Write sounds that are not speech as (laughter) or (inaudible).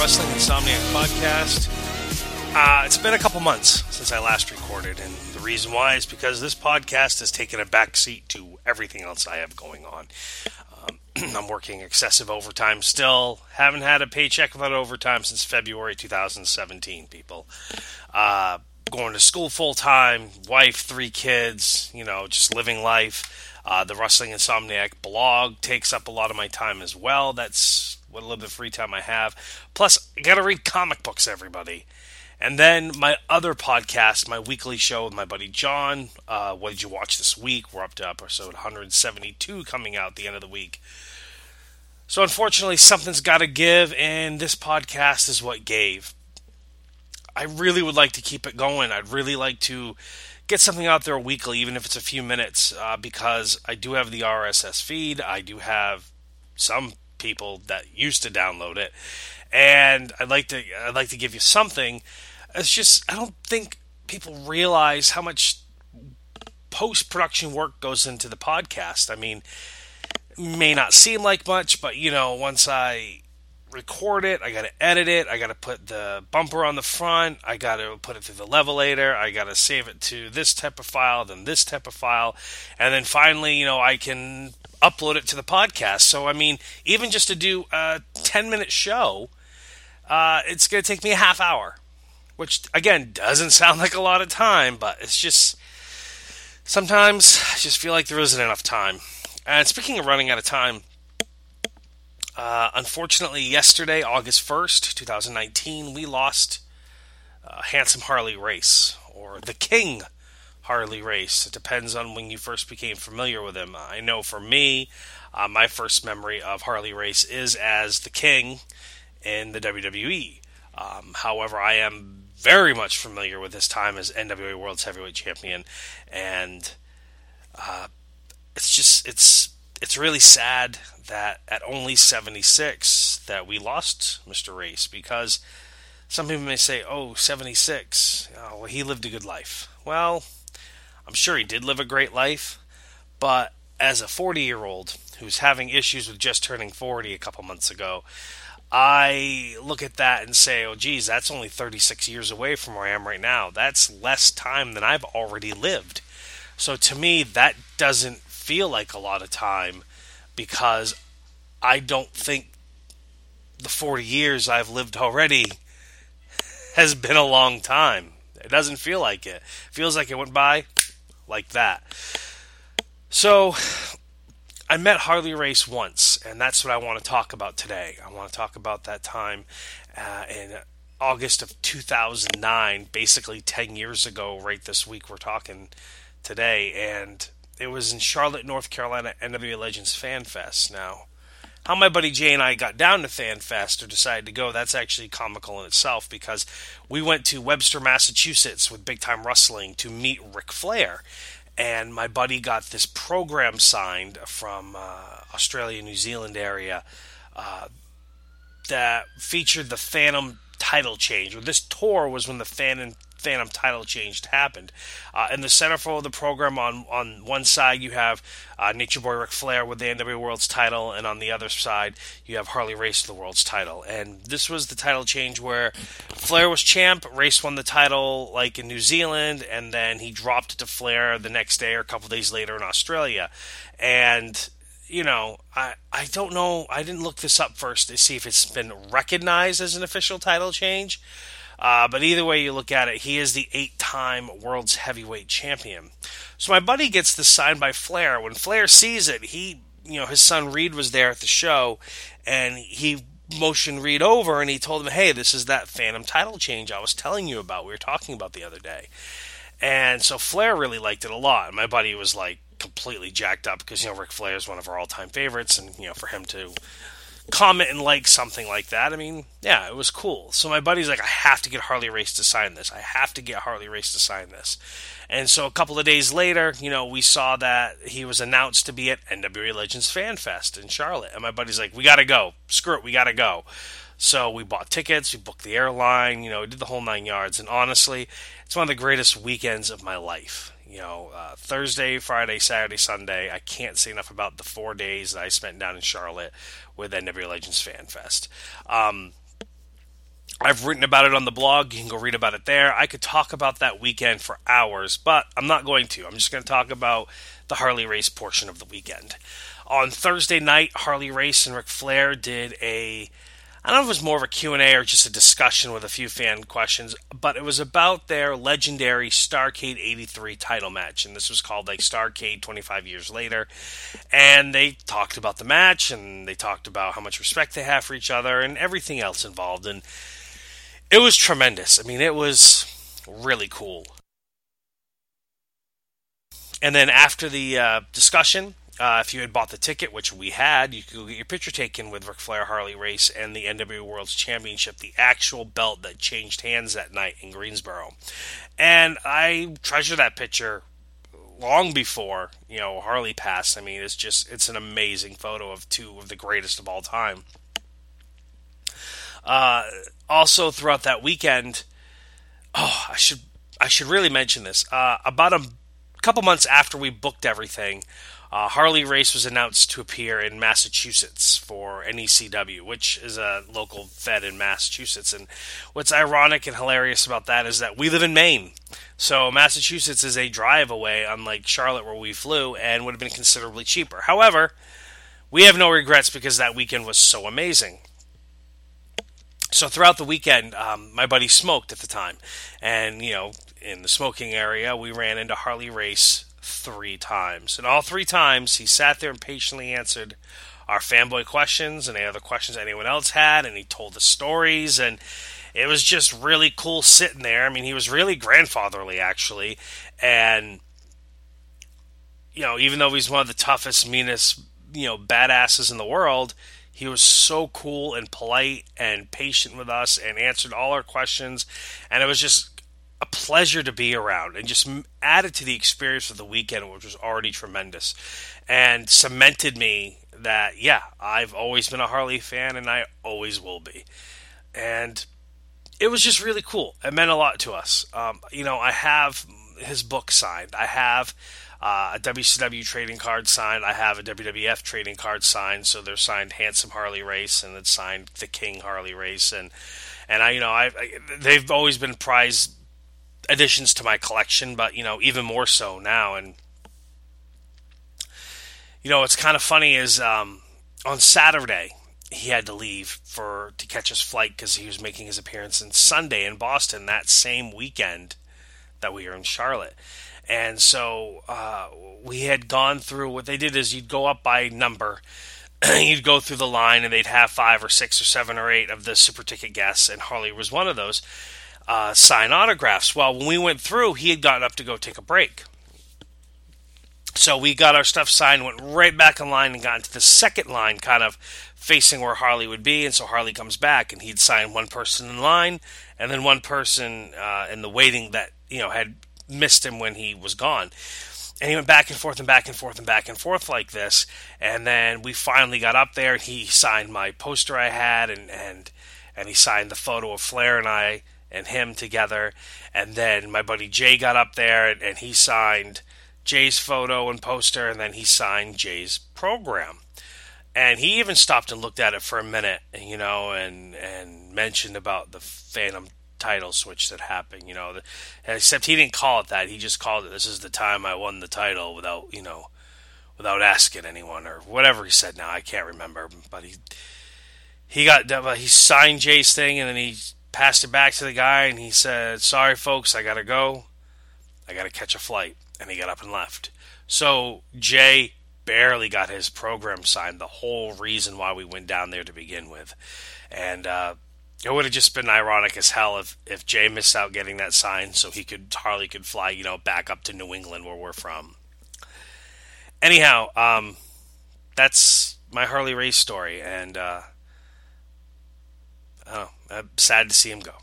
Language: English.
Wrestling Insomniac podcast. Uh, it's been a couple months since I last recorded, and the reason why is because this podcast has taken a backseat to everything else I have going on. Um, (clears throat) I'm working excessive overtime still. Haven't had a paycheck without overtime since February 2017, people. Uh, going to school full time, wife, three kids, you know, just living life. Uh, the Wrestling Insomniac blog takes up a lot of my time as well. That's what a little bit of free time I have. Plus, I got to read comic books, everybody. And then my other podcast, my weekly show with my buddy John. Uh, what did you watch this week? We're up to episode 172 coming out the end of the week. So, unfortunately, something's got to give, and this podcast is what gave. I really would like to keep it going. I'd really like to get something out there weekly, even if it's a few minutes, uh, because I do have the RSS feed. I do have some people that used to download it, and I'd like to I'd like to give you something. It's just I don't think people realize how much post production work goes into the podcast. I mean, may not seem like much, but you know, once I record it, I got to edit it, I got to put the bumper on the front, I got to put it through the levelator, I got to save it to this type of file, then this type of file, and then finally, you know, I can upload it to the podcast. So, I mean, even just to do a 10 minute show, uh, it's going to take me a half hour, which again doesn't sound like a lot of time, but it's just sometimes I just feel like there isn't enough time. And speaking of running out of time, uh, unfortunately, yesterday, August 1st, 2019, we lost uh, Handsome Harley Race, or the King Harley Race. It depends on when you first became familiar with him. I know for me, uh, my first memory of Harley Race is as the King in the WWE. Um, however, I am very much familiar with his time as NWA World's Heavyweight Champion, and uh, it's just it's it's really sad that at only 76 that we lost Mr. Race because some people may say, "Oh, 76, oh, well, he lived a good life." Well, I'm sure he did live a great life, but as a 40-year-old who's having issues with just turning 40 a couple months ago, I look at that and say, "Oh, geez, that's only 36 years away from where I am right now. That's less time than I've already lived." So to me, that doesn't feel like a lot of time because I don't think the 40 years I've lived already (laughs) has been a long time. It doesn't feel like it. it feels like it went by like that. So, I met Harley Race once, and that's what I want to talk about today. I want to talk about that time uh, in August of 2009, basically 10 years ago, right this week we're talking today, and it was in Charlotte, North Carolina, NWA Legends Fan Fest. Now, how my buddy Jay and I got down to FanFest or decided to go, that's actually comical in itself because we went to Webster, Massachusetts with Big Time Wrestling to meet Ric Flair. And my buddy got this program signed from uh, Australia, New Zealand area uh, that featured the Phantom title change. Well, this tour was when the Phantom Phantom title change happened. Uh, in the centerfold of the program, on on one side you have uh, Nature Boy Ric Flair with the NWA World's title, and on the other side you have Harley Race with the World's title. And this was the title change where Flair was champ, Race won the title like in New Zealand, and then he dropped it to Flair the next day or a couple days later in Australia. And you know, I I don't know. I didn't look this up first to see if it's been recognized as an official title change. Uh, but either way you look at it, he is the eight time world's heavyweight champion. So my buddy gets this signed by Flair. When Flair sees it, he, you know, his son Reid was there at the show, and he motioned Reid over and he told him, hey, this is that Phantom title change I was telling you about, we were talking about the other day. And so Flair really liked it a lot. My buddy was like completely jacked up because, you know, Ric Flair is one of our all time favorites. And, you know, for him to comment and like something like that. I mean, yeah, it was cool. So my buddy's like, I have to get Harley Race to sign this. I have to get Harley Race to sign this. And so a couple of days later, you know, we saw that he was announced to be at NWA Legends Fan Fest in Charlotte. And my buddy's like, we got to go. Screw it, we got to go. So we bought tickets, we booked the airline, you know, we did the whole nine yards. And honestly, it's one of the greatest weekends of my life you know, uh, Thursday, Friday, Saturday, Sunday. I can't say enough about the four days that I spent down in Charlotte with NWA Legends Fan Fest. Um, I've written about it on the blog. You can go read about it there. I could talk about that weekend for hours, but I'm not going to. I'm just going to talk about the Harley race portion of the weekend. On Thursday night, Harley Race and Ric Flair did a I don't know if it was more of a Q&A or just a discussion with a few fan questions, but it was about their legendary Starcade 83 title match, and this was called like Starcade 25 years later. And they talked about the match, and they talked about how much respect they have for each other, and everything else involved. And it was tremendous. I mean, it was really cool. And then after the uh, discussion, uh, if you had bought the ticket, which we had, you could get your picture taken with Ric Flair Harley Race and the NWA World's Championship, the actual belt that changed hands that night in Greensboro. And I treasure that picture long before you know Harley passed. I mean, it's just it's an amazing photo of two of the greatest of all time. Uh, also, throughout that weekend, oh, I should I should really mention this. Uh, about a couple months after we booked everything, uh, Harley Race was announced to appear in Massachusetts for NECW, which is a local fed in Massachusetts. And what's ironic and hilarious about that is that we live in Maine. So Massachusetts is a drive away, unlike Charlotte, where we flew, and would have been considerably cheaper. However, we have no regrets because that weekend was so amazing. So throughout the weekend, um, my buddy smoked at the time, and you know, in the smoking area, we ran into Harley Race three times. And all three times, he sat there and patiently answered our fanboy questions and any other questions anyone else had, and he told the stories, and it was just really cool sitting there. I mean, he was really grandfatherly, actually, and you know, even though he's one of the toughest, meanest, you know, badasses in the world, he was so cool and polite and patient with us and answered all our questions, and it was just a pleasure to be around and just added to the experience of the weekend, which was already tremendous, and cemented me that yeah, I've always been a Harley fan and I always will be, and it was just really cool. It meant a lot to us. Um, you know, I have his book signed. I have uh, a WCW trading card signed. I have a WWF trading card signed. So they're signed Handsome Harley Race and it's signed The King Harley Race and and I you know I, I they've always been prized additions to my collection, but you know, even more so now. And you know, what's kind of funny is um, on Saturday he had to leave for to catch his flight because he was making his appearance on Sunday in Boston that same weekend that we were in Charlotte. And so uh, we had gone through what they did is you'd go up by number. (clears throat) you'd go through the line and they'd have five or six or seven or eight of the super ticket guests, and Harley was one of those uh, sign autographs. Well, when we went through, he had gotten up to go take a break. So we got our stuff signed, went right back in line, and got into the second line, kind of facing where Harley would be. And so Harley comes back, and he'd sign one person in line, and then one person uh, in the waiting that you know had missed him when he was gone. And he went back and forth and back and forth and back and forth like this. And then we finally got up there, and he signed my poster I had, and and and he signed the photo of Flair and I and him together. And then my buddy Jay got up there and, and he signed Jay's photo and poster, and then he signed Jay's program. And he even stopped and looked at it for a minute, you know, and and mentioned about the Phantom title switch that happened, you know. The, except he didn't call it that. He just called it, "This is the time I won the title," without you know, without asking anyone or whatever he said. Now I can't remember, but he he got he signed Jay's thing, and then he passed it back to the guy, and he said, "Sorry, folks, I gotta go. I gotta catch a flight." And he got up and left. So Jay barely got his program signed. The whole reason why we went down there to begin with, and uh, it would have just been ironic as hell if if Jay missed out getting that sign, so he could Harley could fly, you know, back up to New England where we're from. Anyhow, um, that's my Harley race story, and uh, oh, I'm sad to see him go.